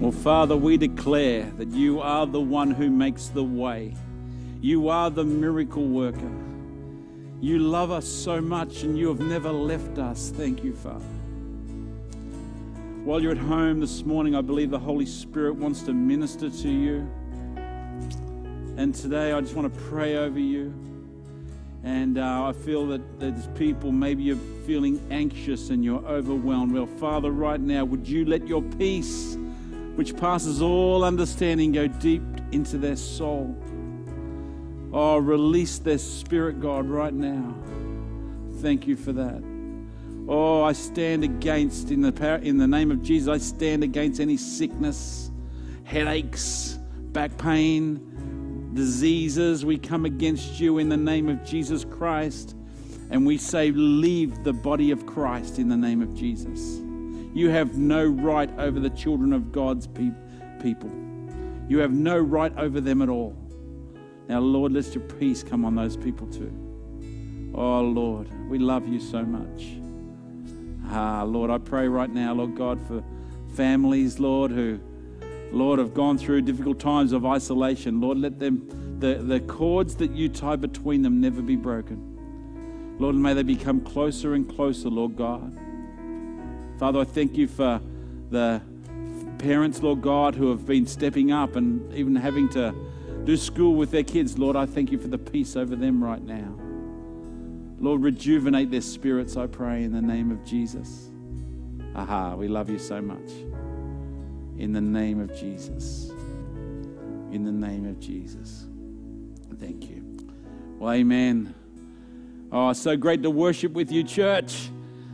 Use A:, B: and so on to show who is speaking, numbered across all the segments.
A: Well, Father, we declare that you are the one who makes the way. You are the miracle worker. You love us so much and you have never left us. Thank you, Father. While you're at home this morning, I believe the Holy Spirit wants to minister to you. And today, I just want to pray over you. And uh, I feel that there's people, maybe you're feeling anxious and you're overwhelmed. Well, Father, right now, would you let your peace, which passes all understanding, go deep into their soul? Oh, release their spirit, God, right now. Thank you for that. Oh, I stand against, in the, power, in the name of Jesus, I stand against any sickness, headaches, back pain, diseases. We come against you in the name of Jesus Christ. And we say, leave the body of Christ in the name of Jesus. You have no right over the children of God's pe- people. You have no right over them at all. Now, Lord, let your peace come on those people too. Oh, Lord, we love you so much. Ah, Lord, I pray right now, Lord God, for families, Lord, who, Lord, have gone through difficult times of isolation. Lord, let them, the, the cords that you tie between them never be broken. Lord, may they become closer and closer, Lord God. Father, I thank you for the parents, Lord God, who have been stepping up and even having to do school with their kids. Lord, I thank you for the peace over them right now. Lord, rejuvenate their spirits, I pray, in the name of Jesus. Aha, we love you so much. In the name of Jesus. In the name of Jesus. Thank you. Well, amen. Oh, so great to worship with you, church.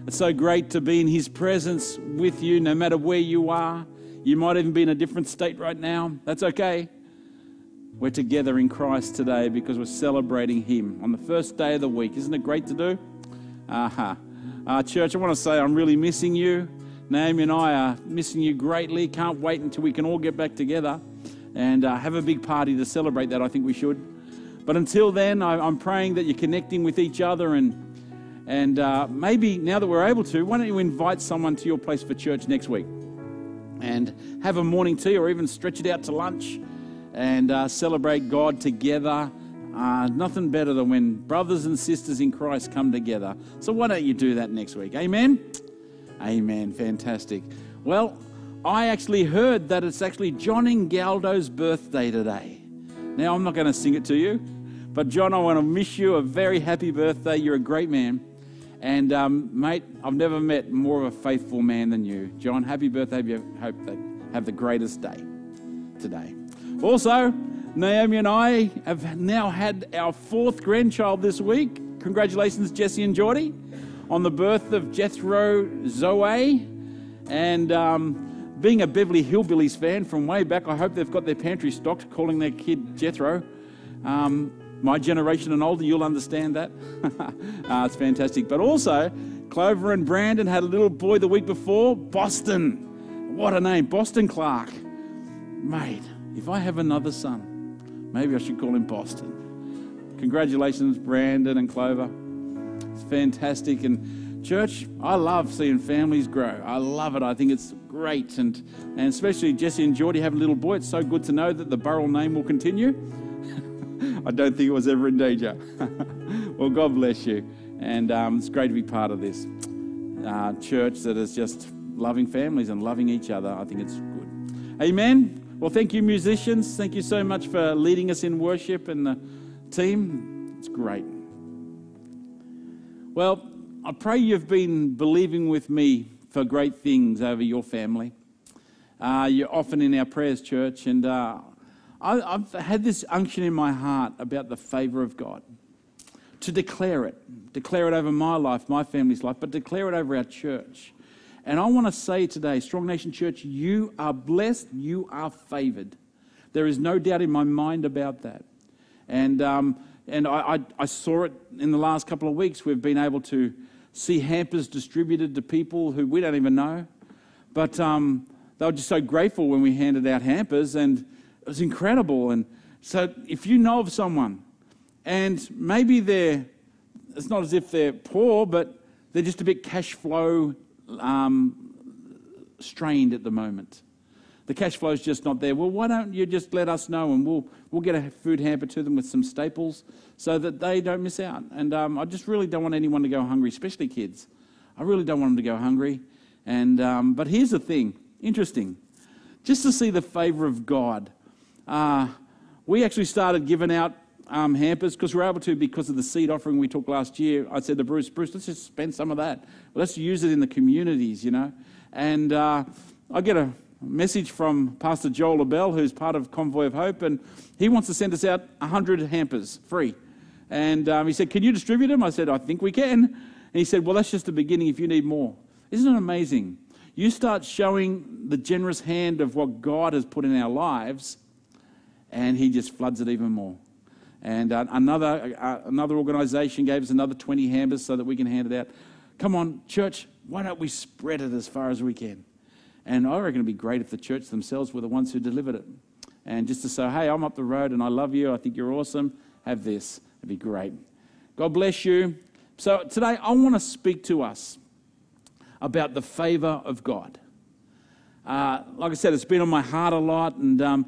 A: It's so great to be in His presence with you, no matter where you are. You might even be in a different state right now. That's okay. We're together in Christ today because we're celebrating Him on the first day of the week. Isn't it great to do? Uh-huh. Uh, church, I want to say I'm really missing you. Naomi and I are missing you greatly. Can't wait until we can all get back together and uh, have a big party to celebrate that. I think we should. But until then, I, am praying that you're connecting with each other and and uh, maybe now that we're able to, why don't you invite someone to your place for church next week and have a morning tea or even stretch it out to lunch and uh, celebrate God together. Uh, nothing better than when brothers and sisters in Christ come together. So, why don't you do that next week? Amen? Amen. Fantastic. Well, I actually heard that it's actually John Ingaldo's birthday today. Now, I'm not going to sing it to you, but John, I want to wish you a very happy birthday. You're a great man. And, um, mate, I've never met more of a faithful man than you. John, happy birthday. Hope that have the greatest day today. Also, Naomi and I have now had our fourth grandchild this week. Congratulations, Jesse and Geordie, on the birth of Jethro Zoe. And um, being a Beverly Hillbillies fan from way back, I hope they've got their pantry stocked, calling their kid Jethro. Um, my generation and older, you'll understand that. uh, it's fantastic. But also, Clover and Brandon had a little boy the week before, Boston. What a name, Boston Clark. Mate, if I have another son, maybe I should call him Boston. Congratulations, Brandon and Clover. It's fantastic. And church, I love seeing families grow. I love it. I think it's great. And, and especially Jesse and Geordie have a little boy. It's so good to know that the Burrell name will continue. I don't think it was ever in danger. well, God bless you. And um, it's great to be part of this uh, church that is just loving families and loving each other. I think it's good. Amen. Well, thank you, musicians. Thank you so much for leading us in worship and the team. It's great. Well, I pray you've been believing with me for great things over your family. Uh, you're often in our prayers, church, and uh, I, I've had this unction in my heart about the favor of God to declare it, declare it over my life, my family's life, but declare it over our church. And I want to say today, Strong Nation Church, you are blessed, you are favored. There is no doubt in my mind about that. And, um, and I, I, I, saw it in the last couple of weeks. We've been able to see hampers distributed to people who we don't even know. But um, they were just so grateful when we handed out hampers, and it was incredible. And so if you know of someone, and maybe they're, it's not as if they're poor, but they're just a bit cash flow um, strained at the moment. The cash flow is just not there. Well, why don't you just let us know and we'll, we'll get a food hamper to them with some staples so that they don't miss out. And um, I just really don't want anyone to go hungry, especially kids. I really don't want them to go hungry. And, um, but here's the thing interesting. Just to see the favor of God, uh, we actually started giving out um, hampers because we're able to because of the seed offering we took last year. I said to Bruce, Bruce, let's just spend some of that. Let's use it in the communities, you know. And uh, I get a message from Pastor Joel Abel, who's part of Convoy of Hope, and he wants to send us out 100 hampers free. And um, he said, Can you distribute them? I said, I think we can. And he said, Well, that's just the beginning if you need more. Isn't it amazing? You start showing the generous hand of what God has put in our lives, and he just floods it even more. And uh, another, uh, another organization gave us another 20 hampers so that we can hand it out. Come on, church, why don't we spread it as far as we can? And I reckon it'd be great if the church themselves were the ones who delivered it. And just to say, hey, I'm up the road and I love you, I think you're awesome, have this. It'd be great. God bless you. So today I want to speak to us about the favor of God. Uh, like I said, it's been on my heart a lot, and um,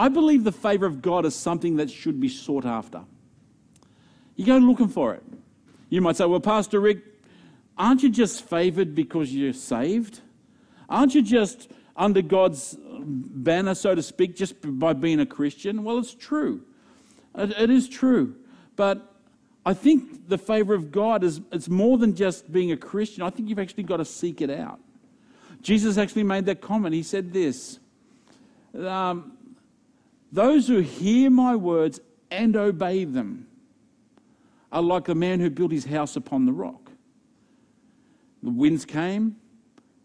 A: I believe the favor of God is something that should be sought after. You go looking for it. You might say, Well, Pastor Ric, aren't you just favored because you're saved? Aren't you just under God's banner, so to speak, just by being a Christian? Well, it's true. it, it is true. But I think the favor of God is it's more than just being a Christian. I think you've actually got to seek it out. Jesus actually made that comment. He said this um, Those who hear my words and obey them are like a man who built his house upon the rock. The winds came,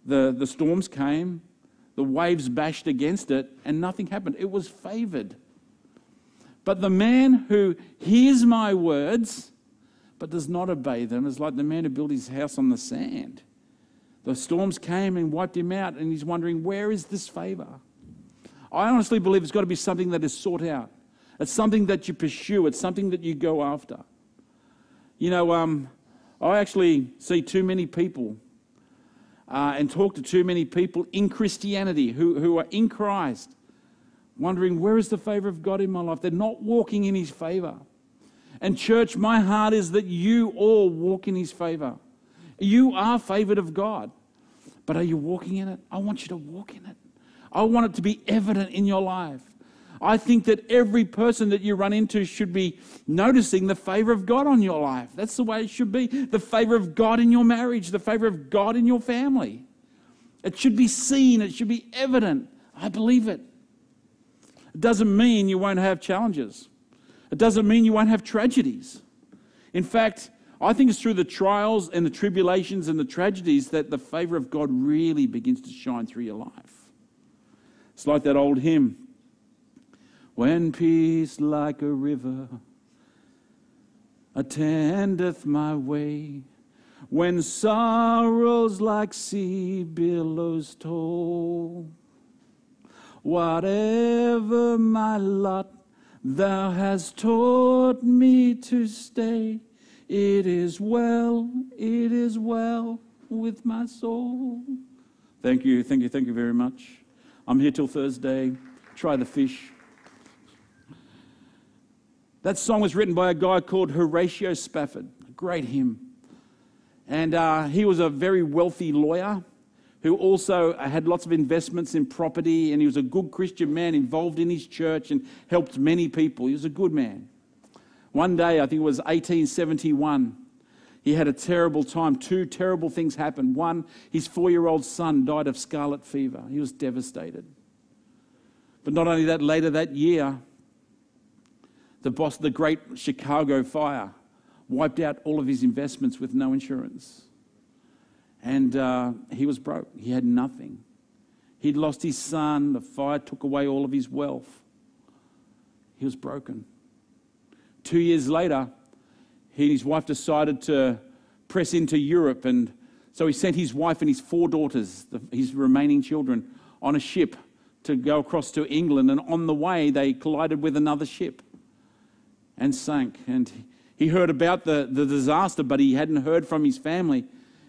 A: the, the storms came, the waves bashed against it, and nothing happened. It was favored. But the man who hears my words but does not obey them is like the man who built his house on the sand. The storms came and wiped him out, and he's wondering, where is this favor? I honestly believe it's got to be something that is sought out. It's something that you pursue, it's something that you go after. You know, um, I actually see too many people uh, and talk to too many people in Christianity who, who are in Christ, wondering, where is the favor of God in my life? They're not walking in His favor. And, church, my heart is that you all walk in His favor. You are favored of God. But are you walking in it? I want you to walk in it. I want it to be evident in your life. I think that every person that you run into should be noticing the favor of God on your life. That's the way it should be. The favor of God in your marriage, the favor of God in your family. It should be seen, it should be evident. I believe it. It doesn't mean you won't have challenges, it doesn't mean you won't have tragedies. In fact, I think it's through the trials and the tribulations and the tragedies that the favor of God really begins to shine through your life. It's like that old hymn when peace like a river attendeth my way, when sorrows like sea billows toll, whatever my lot, thou hast taught me to stay. It is well, it is well with my soul. Thank you, thank you, thank you very much. I'm here till Thursday. Try the fish. That song was written by a guy called Horatio Spafford, a great hymn. And uh, he was a very wealthy lawyer who also had lots of investments in property, and he was a good Christian man involved in his church and helped many people. He was a good man. One day, I think it was 1871, he had a terrible time. Two terrible things happened. One, his four year old son died of scarlet fever. He was devastated. But not only that, later that year, the boss, the great Chicago fire, wiped out all of his investments with no insurance. And uh, he was broke. He had nothing. He'd lost his son. The fire took away all of his wealth. He was broken. Two years later, he and his wife decided to press into Europe. And so he sent his wife and his four daughters, the, his remaining children, on a ship to go across to England. And on the way, they collided with another ship and sank. And he heard about the, the disaster, but he hadn't heard from his family.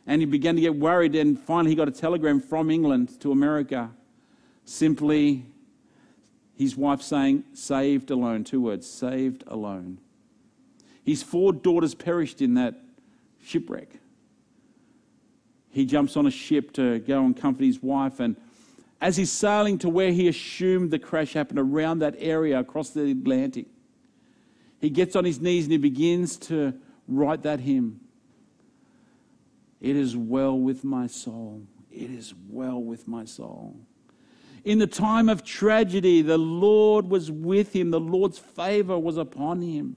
A: And he began to get worried. And finally, he got a telegram from England to America Simply, his wife saying, saved alone. Two words, saved alone. His four daughters perished in that shipwreck. He jumps on a ship to go and comfort his wife, and as he's sailing to where he assumed the crash happened around that area across the Atlantic, he gets on his knees and he begins to write that hymn. It is well with my soul. It is well with my soul. In the time of tragedy, the Lord was with him, the Lord's favor was upon him.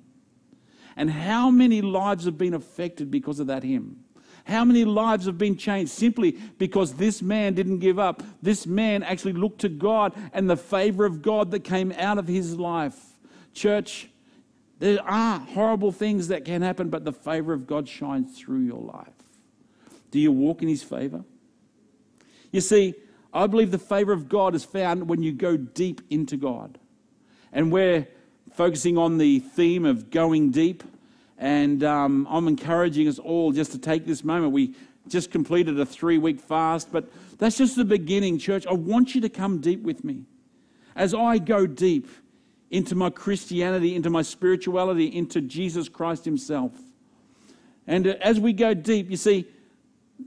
A: And how many lives have been affected because of that hymn? How many lives have been changed simply because this man didn't give up? This man actually looked to God and the favor of God that came out of his life. Church, there are horrible things that can happen, but the favor of God shines through your life. Do you walk in his favor? You see, I believe the favor of God is found when you go deep into God. And we're focusing on the theme of going deep. And um, I'm encouraging us all just to take this moment. We just completed a three week fast, but that's just the beginning, church. I want you to come deep with me. As I go deep, into my Christianity, into my spirituality, into Jesus Christ Himself. And uh, as we go deep, you see,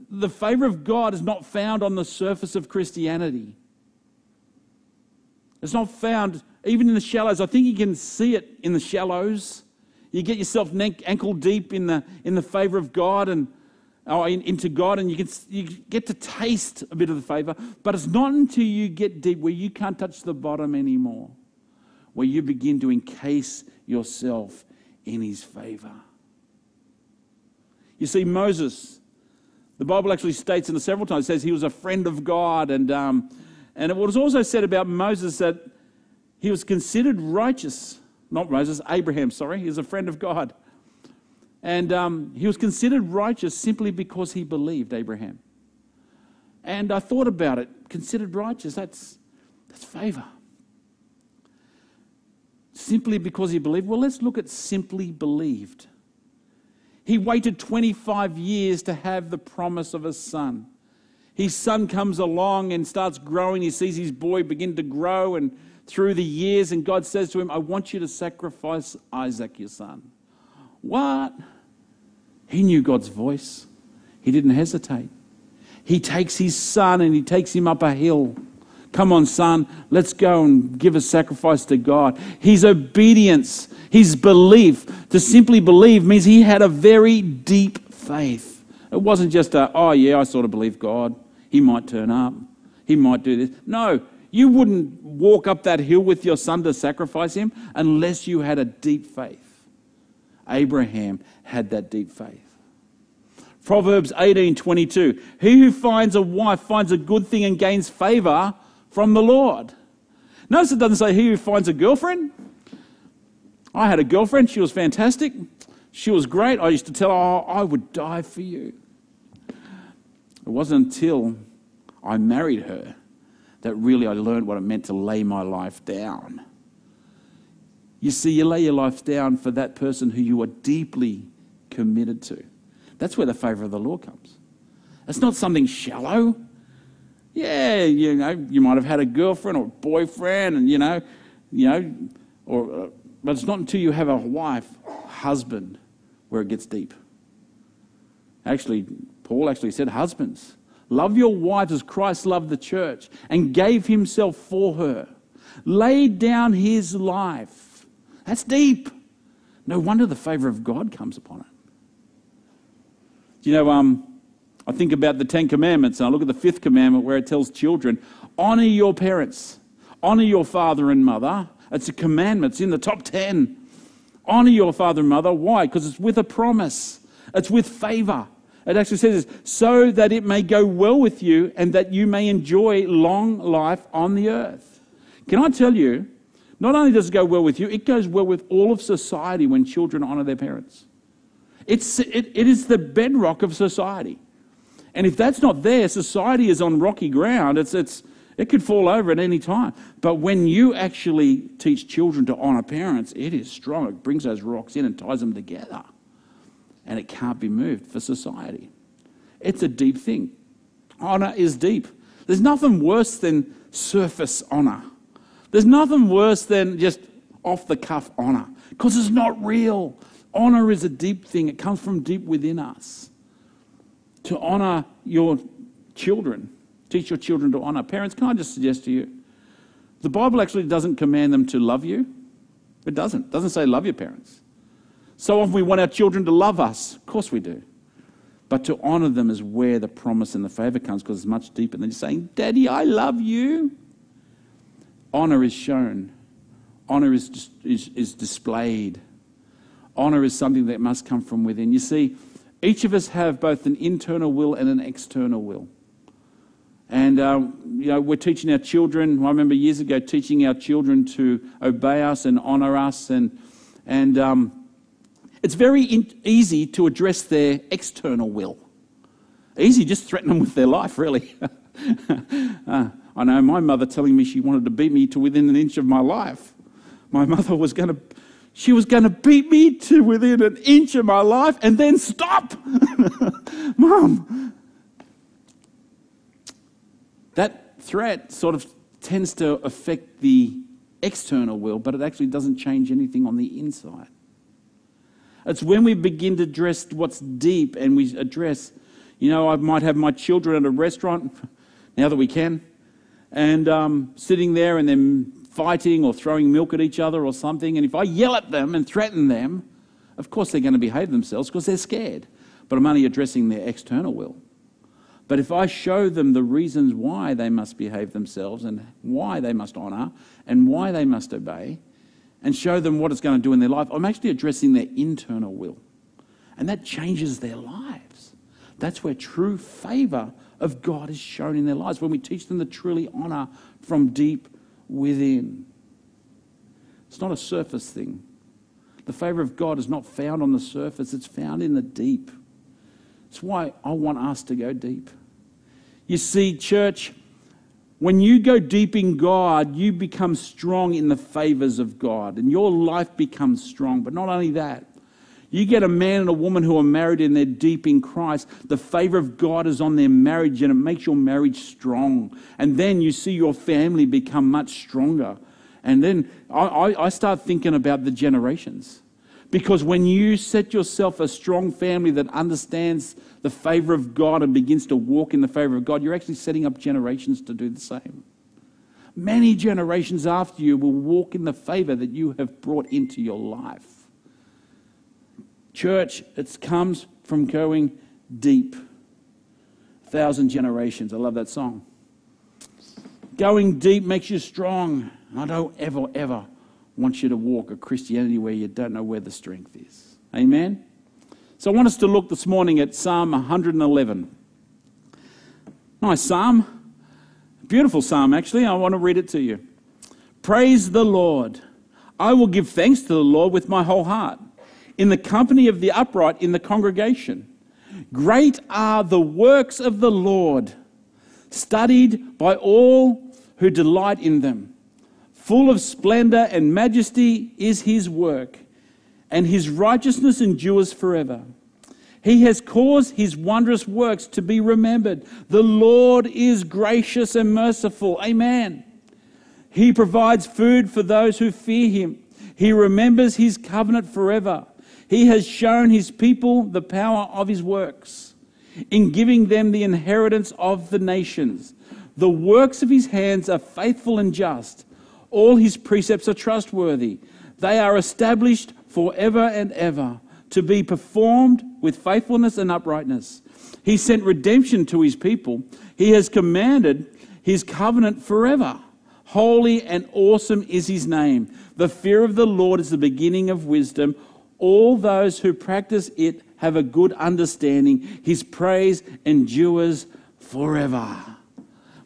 A: the favor of God is not found on the surface of Christianity. It's not found even in the shallows. I think you can see it in the shallows. You get yourself ankle deep in the, in the favor of God and oh, in, into God, and you, can, you get to taste a bit of the favor. But it's not until you get deep where you can't touch the bottom anymore where you begin to encase yourself in his favor. You see, Moses, the Bible actually states in several times, says he was a friend of God. And, um, and it was also said about Moses that he was considered righteous. Not Moses, Abraham, sorry. He was a friend of God. And um, he was considered righteous simply because he believed Abraham. And I thought about it. Considered righteous, that's, that's favor simply because he believed? Well, let's look at simply believed. He waited 25 years to have the promise of a son. His son comes along and starts growing. He sees his boy begin to grow, and through the years, and God says to him, I want you to sacrifice Isaac, your son. What? He knew God's voice. He didn't hesitate. He takes his son and he takes him up a hill. Come on, son, let's go and give a sacrifice to God. His obedience, his belief, to simply believe means he had a very deep faith. It wasn't just a, oh, yeah, I sort of believe God. He might turn up. He might do this. No, you wouldn't walk up that hill with your son to sacrifice him unless you had a deep faith. Abraham had that deep faith. Proverbs 18:22 He who finds a wife finds a good thing and gains favor from the Lord. Notice it doesn't say he who finds a girlfriend. I had a girlfriend, she was fantastic. She was great. I used to tell her, oh, I would die for you. It wasn't until I married her that really I learned what it meant to lay my life down. You see, you lay your life down for that person who you are deeply committed to. That's where the favor of the Lord comes. It's not something shallow. Yeah, you know, you might have had a girlfriend or boyfriend, and you know, you know, or but it's not until you have a wife, husband, where it gets deep. Actually, Paul actually said, husbands, love your wives as Christ loved the church and gave himself for her, laid down his life. That's deep. No wonder the favor of God comes upon it. Do you know, um, I think about the Ten Commandments and I look at the fifth commandment where it tells children, honor your parents, honor your father and mother. It's a commandment, it's in the top 10. Honor your father and mother. Why? Because it's with a promise, it's with favor. It actually says this, so that it may go well with you and that you may enjoy long life on the earth. Can I tell you, not only does it go well with you, it goes well with all of society when children honor their parents. It's, it, it is the bedrock of society. And if that's not there, society is on rocky ground. It's, it's, it could fall over at any time. But when you actually teach children to honour parents, it is strong. It brings those rocks in and ties them together. And it can't be moved for society. It's a deep thing. Honour is deep. There's nothing worse than surface honor. There's nothing worse than just off the cuff honor because it's not real. Honor is a deep thing, it comes from deep within us. To honor your children, teach your children to honor. Parents, can I just suggest to you? The Bible actually doesn't command them to love you. It doesn't. It doesn't say love your parents. So often we want our children to love us. Of course we do. But to honor them is where the promise and the favor comes because it's much deeper than just saying, Daddy, I love you. Honor is shown, honor is, is, is displayed. Honor is something that must come from within. You see, each of us have both an internal will and an external will. And, um, you know, we're teaching our children. I remember years ago teaching our children to obey us and honor us. And, and um, it's very in- easy to address their external will. Easy, just threaten them with their life, really. uh, I know my mother telling me she wanted to beat me to within an inch of my life. My mother was going to, she was going to beat me to within an inch of my life and then stop. Mom. That threat sort of tends to affect the external will, but it actually doesn't change anything on the inside. It's when we begin to address what's deep and we address, you know, I might have my children at a restaurant now that we can and um, sitting there and then fighting or throwing milk at each other or something. And if I yell at them and threaten them, of course they're going to behave themselves because they're scared. But I'm only addressing their external will. But if I show them the reasons why they must behave themselves and why they must honour and why they must obey, and show them what it's going to do in their life, I'm actually addressing their internal will. And that changes their lives. That's where true favour of God is shown in their lives when we teach them to truly honor from deep within. It's not a surface thing. The favor of God is not found on the surface, it's found in the deep. It's why I want us to go deep. You see, church, when you go deep in God, you become strong in the favors of God, and your life becomes strong. But not only that, you get a man and a woman who are married and they're deep in Christ, the favor of God is on their marriage and it makes your marriage strong. And then you see your family become much stronger. And then I, I start thinking about the generations. Because when you set yourself a strong family that understands the favor of God and begins to walk in the favor of God, you're actually setting up generations to do the same. Many generations after you will walk in the favor that you have brought into your life. Church, it comes from going deep. A thousand generations. I love that song. Going deep makes you strong. I don't ever, ever want you to walk a Christianity where you don't know where the strength is. Amen? So I want us to look this morning at Psalm 111. Nice psalm. Beautiful psalm, actually. I want to read it to you. Praise the Lord. I will give thanks to the Lord with my whole heart in the company of the upright in the congregation. Great are the works of the Lord, studied by all who delight in them. Full of splendor and majesty is his work, and his righteousness endures forever. He has caused his wondrous works to be remembered. The Lord is gracious and merciful. Amen. He provides food for those who fear him. He remembers his covenant forever. He has shown his people the power of his works in giving them the inheritance of the nations. The works of his hands are faithful and just. All his precepts are trustworthy. They are established forever and ever to be performed with faithfulness and uprightness. He sent redemption to his people. He has commanded his covenant forever. Holy and awesome is his name. The fear of the Lord is the beginning of wisdom all those who practice it have a good understanding. His praise endures forever.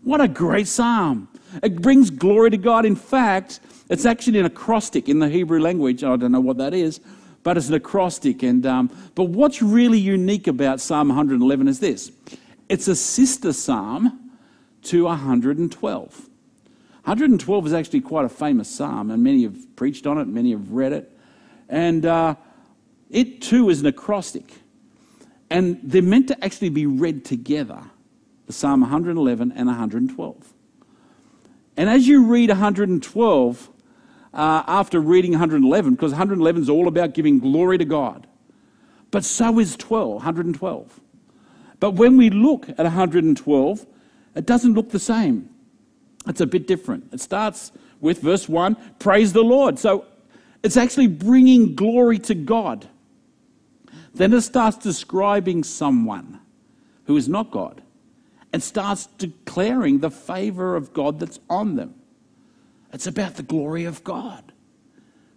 A: What a great psalm! It brings glory to God. In fact, it's actually an acrostic in the Hebrew language. I don't know what that is, but it's an acrostic. And um, but what's really unique about Psalm 111 is this: it's a sister psalm to 112. 112 is actually quite a famous psalm, and many have preached on it, many have read it. And uh, it too is an acrostic. And they're meant to actually be read together the Psalm 111 and 112. And as you read 112, uh, after reading 111, because 111 is all about giving glory to God, but so is 12, 112. But when we look at 112, it doesn't look the same. It's a bit different. It starts with verse 1 praise the Lord. So it's actually bringing glory to God. Then it starts describing someone who is not God and starts declaring the favor of God that's on them. It's about the glory of God.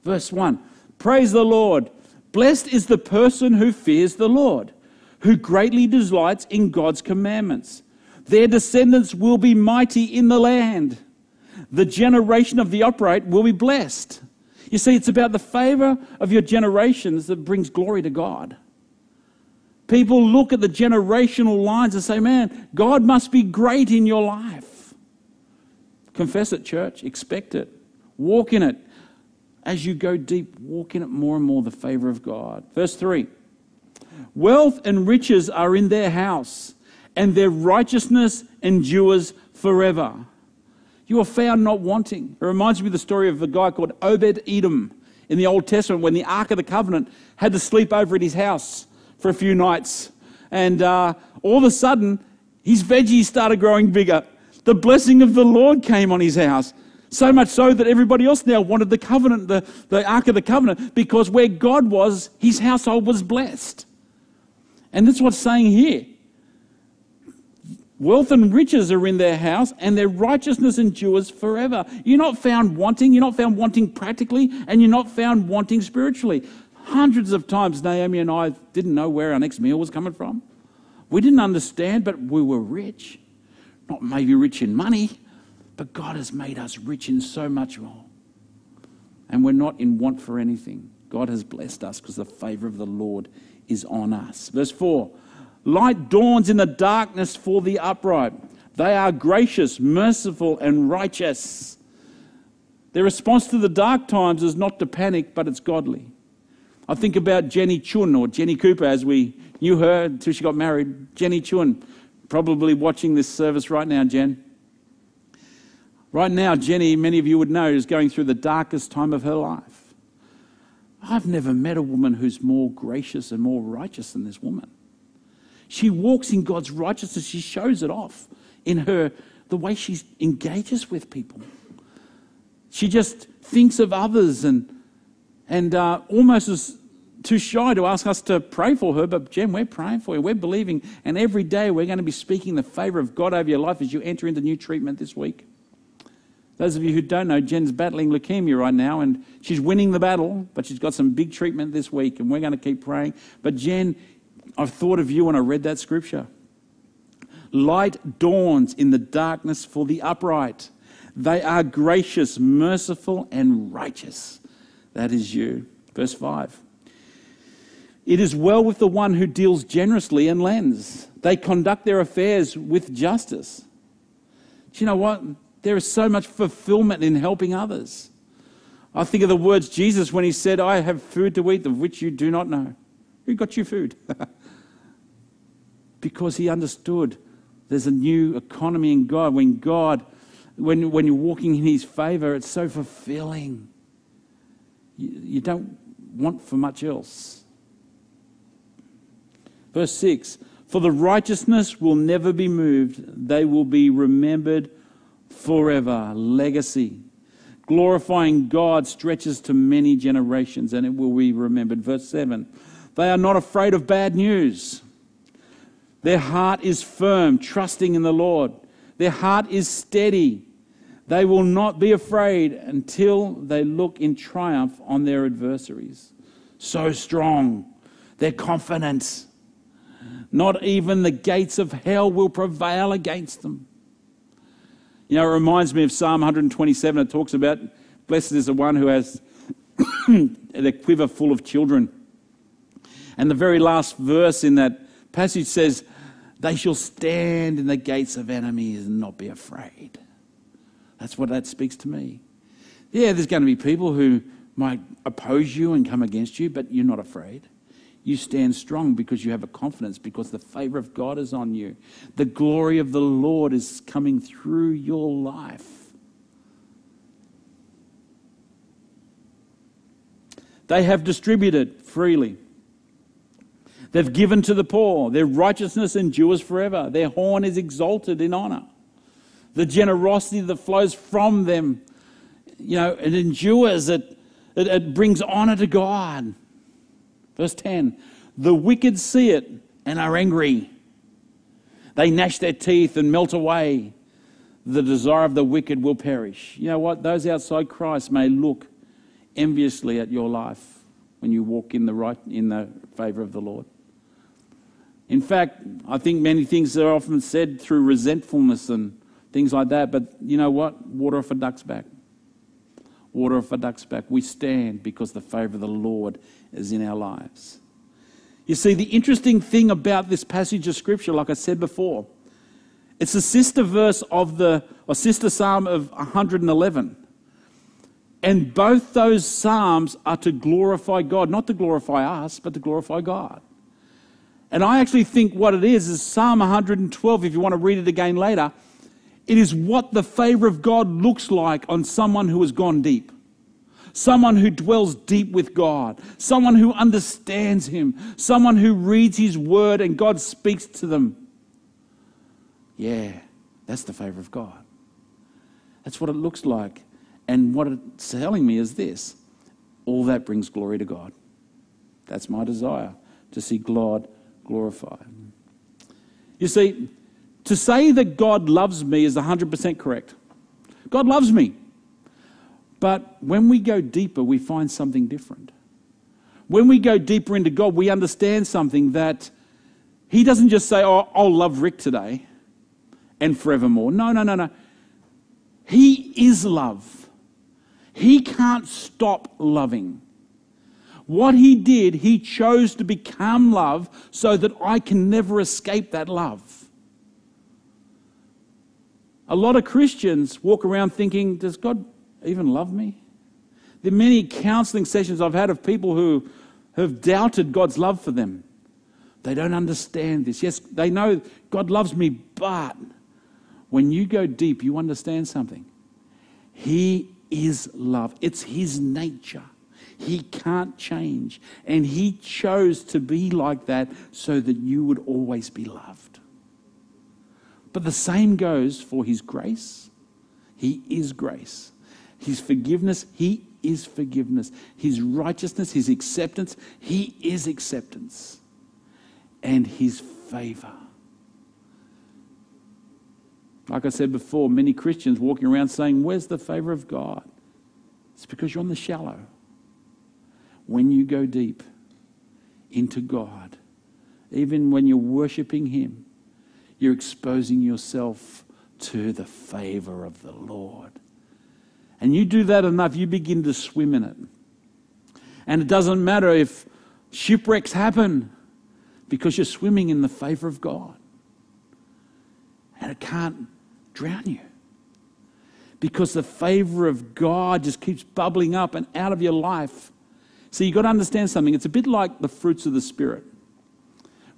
A: Verse 1 Praise the Lord. Blessed is the person who fears the Lord, who greatly delights in God's commandments. Their descendants will be mighty in the land. The generation of the upright will be blessed. You see, it's about the favor of your generations that brings glory to God. People look at the generational lines and say, man, God must be great in your life. Confess it, church. Expect it. Walk in it. As you go deep, walk in it more and more, the favor of God. Verse 3 Wealth and riches are in their house, and their righteousness endures forever. You are found not wanting. It reminds me of the story of a guy called Obed Edom in the Old Testament when the Ark of the Covenant had to sleep over at his house for a few nights. And uh, all of a sudden, his veggies started growing bigger. The blessing of the Lord came on his house. So much so that everybody else now wanted the covenant, the, the Ark of the Covenant, because where God was, his household was blessed. And that's what's saying here. Wealth and riches are in their house, and their righteousness endures forever. You're not found wanting, you're not found wanting practically, and you're not found wanting spiritually. Hundreds of times, Naomi and I didn't know where our next meal was coming from. We didn't understand, but we were rich. Not maybe rich in money, but God has made us rich in so much more. And we're not in want for anything. God has blessed us because the favor of the Lord is on us. Verse 4 Light dawns in the darkness for the upright. They are gracious, merciful, and righteous. Their response to the dark times is not to panic, but it's godly. I think about Jenny Chun or Jenny Cooper as we knew her until she got married. Jenny Chun, probably watching this service right now, Jen. Right now, Jenny, many of you would know, is going through the darkest time of her life. I've never met a woman who's more gracious and more righteous than this woman. She walks in God's righteousness. She shows it off in her the way she engages with people. She just thinks of others and and uh, almost as too shy to ask us to pray for her, but Jen, we're praying for you. We're believing, and every day we're going to be speaking the favor of God over your life as you enter into new treatment this week. Those of you who don't know, Jen's battling leukemia right now, and she's winning the battle, but she's got some big treatment this week, and we're going to keep praying. But Jen, I've thought of you when I read that scripture. Light dawns in the darkness for the upright. They are gracious, merciful, and righteous. That is you. Verse 5. It is well with the one who deals generously and lends. They conduct their affairs with justice. Do you know what? There is so much fulfillment in helping others. I think of the words Jesus when he said, I have food to eat of which you do not know. Who got you food? because he understood there's a new economy in God. When God, when, when you're walking in his favor, it's so fulfilling. You, you don't want for much else. Verse 6 For the righteousness will never be moved, they will be remembered forever. Legacy. Glorifying God stretches to many generations and it will be remembered. Verse 7 They are not afraid of bad news. Their heart is firm, trusting in the Lord. Their heart is steady. They will not be afraid until they look in triumph on their adversaries. So strong, their confidence. Not even the gates of hell will prevail against them. You know, it reminds me of Psalm 127. It talks about, blessed is the one who has the quiver full of children. And the very last verse in that passage says, They shall stand in the gates of enemies and not be afraid. That's what that speaks to me. Yeah, there's going to be people who might oppose you and come against you, but you're not afraid you stand strong because you have a confidence, because the favor of God is on you. The glory of the Lord is coming through your life. They have distributed freely. They've given to the poor. Their righteousness endures forever. Their horn is exalted in honor. The generosity that flows from them, you know, it endures, it, it, it brings honor to God. Verse 10 The wicked see it and are angry. They gnash their teeth and melt away. The desire of the wicked will perish. You know what? Those outside Christ may look enviously at your life when you walk in the right in the favor of the Lord. In fact, I think many things are often said through resentfulness and things like that, but you know what? Water off a duck's back. Water off a duck's back. We stand because the favor of the Lord is in our lives. You see, the interesting thing about this passage of Scripture, like I said before, it's a sister verse of the, or sister psalm of 111. And both those psalms are to glorify God, not to glorify us, but to glorify God. And I actually think what it is is Psalm 112, if you want to read it again later, it is what the favor of God looks like on someone who has gone deep. Someone who dwells deep with God, someone who understands Him, someone who reads His word and God speaks to them. Yeah, that's the favor of God. That's what it looks like. And what it's telling me is this all that brings glory to God. That's my desire to see God glorified. You see, to say that God loves me is 100% correct. God loves me. But when we go deeper, we find something different. When we go deeper into God, we understand something that He doesn't just say, Oh, I'll love Ric today and forevermore. No, no, no, no. He is love. He can't stop loving. What he did, he chose to become love so that I can never escape that love. A lot of Christians walk around thinking, Does God even love me? There are many counseling sessions I've had of people who have doubted God's love for them. They don't understand this. Yes, they know God loves me, but when you go deep, you understand something. He is love, it's His nature. He can't change. And He chose to be like that so that you would always be loved. But the same goes for His grace. He is grace. His forgiveness, He is forgiveness. His righteousness, His acceptance, He is acceptance. And His favor. Like I said before, many Christians walking around saying, Where's the favor of God? It's because you're on the shallow when you go deep into God, even when you're worshiping Him, you're exposing yourself to the favor of the Lord. And you do that enough, you begin to swim in it. And it doesn't matter if shipwrecks happen because you're swimming in the favor of God. And it can't drown you. Because the favor of God just keeps bubbling up and out of your life so you've got to understand something. It's a bit like the fruits of the Spirit.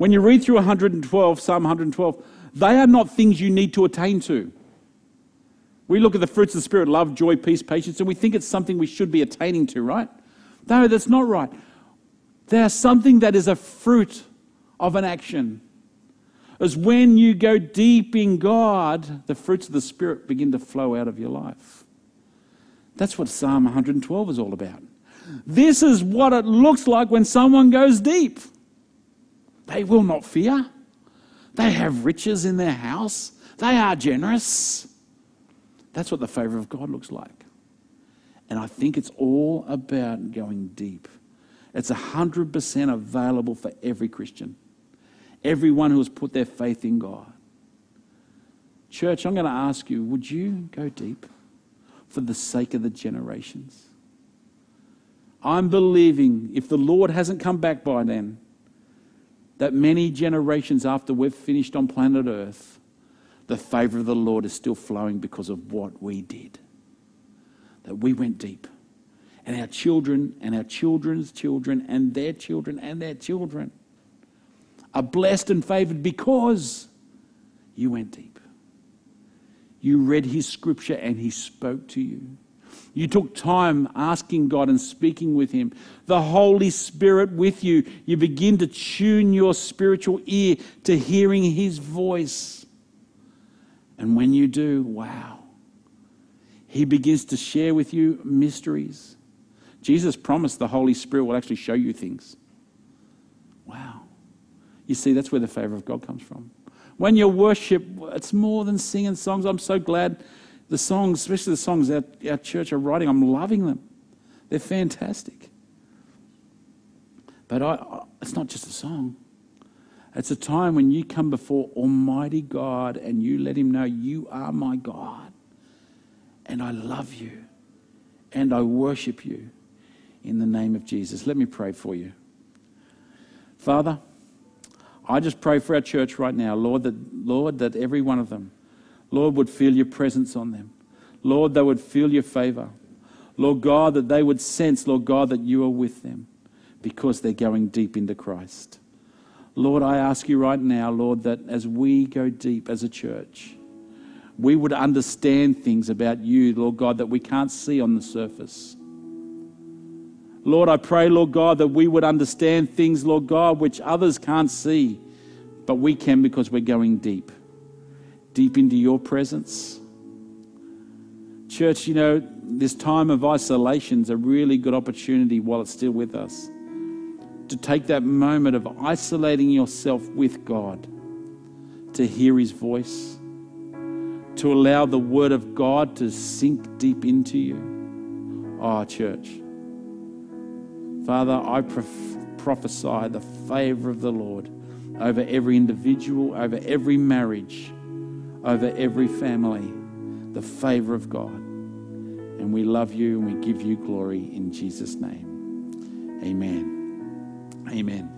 A: When you read through 112, Psalm 112, they are not things you need to attain to. We look at the fruits of the Spirit love, joy, peace, patience, and we think it's something we should be attaining to, right? No, that's not right. They are something that is a fruit of an action. As when you go deep in God, the fruits of the Spirit begin to flow out of your life. That's what Psalm 112 is all about. This is what it looks like when someone goes deep. They will not fear. They have riches in their house. They are generous. That's what the favor of God looks like. And I think it's all about going deep. It's 100% available for every Christian, everyone who has put their faith in God. Church, I'm going to ask you would you go deep for the sake of the generations? I'm believing if the Lord hasn't come back by then, that many generations after we've finished on planet Earth, the favor of the Lord is still flowing because of what we did. That we went deep. And our children and our children's children and their children and their children are blessed and favored because you went deep. You read his scripture and he spoke to you. You took time asking God and speaking with Him. The Holy Spirit with you. You begin to tune your spiritual ear to hearing His voice. And when you do, wow, He begins to share with you mysteries. Jesus promised the Holy Spirit will actually show you things. Wow. You see, that's where the favor of God comes from. When you worship, it's more than singing songs. I'm so glad the songs, especially the songs our, our church are writing, I'm loving them. They're fantastic. But I, it's not just a song. It's a time when you come before Almighty God and you let Him know you are my God. And I love you. And I worship you in the name of Jesus. Let me pray for you. Father, I just pray for our church right now, Lord, that, Lord, that every one of them Lord, would feel your presence on them. Lord, they would feel your favor. Lord God, that they would sense, Lord God, that you are with them because they're going deep into Christ. Lord, I ask you right now, Lord, that as we go deep as a church, we would understand things about you, Lord God, that we can't see on the surface. Lord, I pray, Lord God, that we would understand things, Lord God, which others can't see, but we can because we're going deep deep into your presence. Church, you know, this time of isolation is a really good opportunity while it's still with us to take that moment of isolating yourself with God, to hear His voice, to allow the Word of God to sink deep into you. Oh, church. Father, I prophesy the favor of the Lord over every individual, over every marriage over every family the favor of God. And we love you and we give you glory in Jesus' name. Amen. Amen.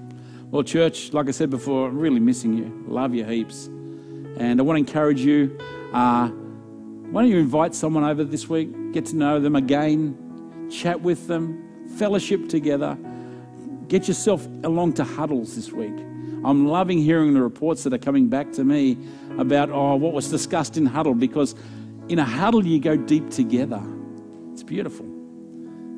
A: Well, church, like I said before, I'm really missing you. Love you heaps. And I want to encourage you. Uh, why don't you invite someone over this week? Get to know them again, chat with them, fellowship together. Get yourself along to huddles this week. I'm loving hearing the reports that are coming back to me about oh, what was discussed in huddle because in a huddle you go deep together. It's beautiful.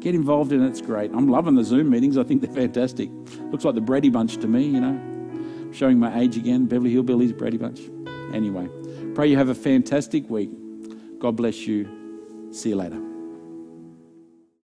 A: Get involved in it, it's great. I'm loving the Zoom meetings, I think they're fantastic. Looks like the Brady Bunch to me, you know. Showing my age again, Beverly Hillbillies, Brady Bunch. Anyway, pray you have a fantastic week. God bless you. See you later.